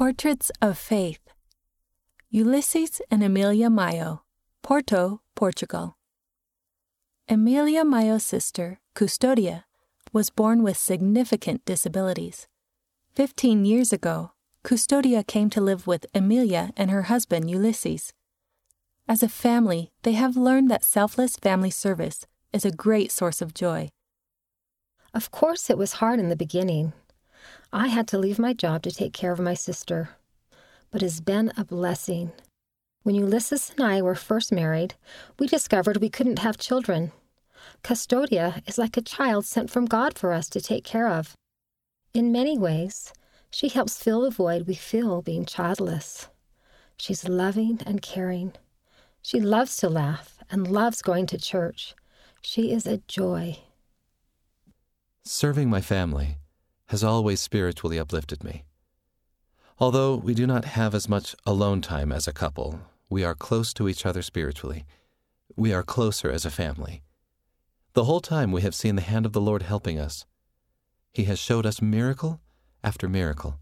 Portraits of Faith Ulysses and Emilia Mayo, Porto, Portugal. Emilia Mayo's sister, Custodia, was born with significant disabilities. Fifteen years ago, Custodia came to live with Emilia and her husband, Ulysses. As a family, they have learned that selfless family service is a great source of joy. Of course, it was hard in the beginning. I had to leave my job to take care of my sister, but it's been a blessing. When Ulysses and I were first married, we discovered we couldn't have children. Custodia is like a child sent from God for us to take care of. In many ways, she helps fill the void we feel being childless. She's loving and caring. She loves to laugh and loves going to church. She is a joy. Serving my family has always spiritually uplifted me. Although we do not have as much alone time as a couple, we are close to each other spiritually. We are closer as a family. The whole time we have seen the hand of the Lord helping us. He has showed us miracle after miracle.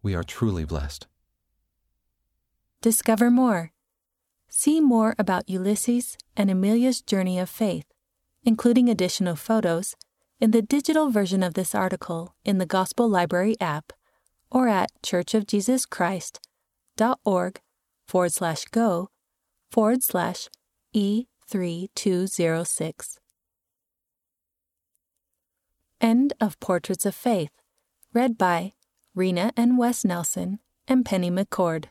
We are truly blessed. Discover more. See more about Ulysses and Emilia's journey of faith, including additional photos, in the digital version of this article in the Gospel Library app or at churchofjesuschrist.org forward slash go forward slash E3206. End of Portraits of Faith, read by Rena and Wes Nelson and Penny McCord.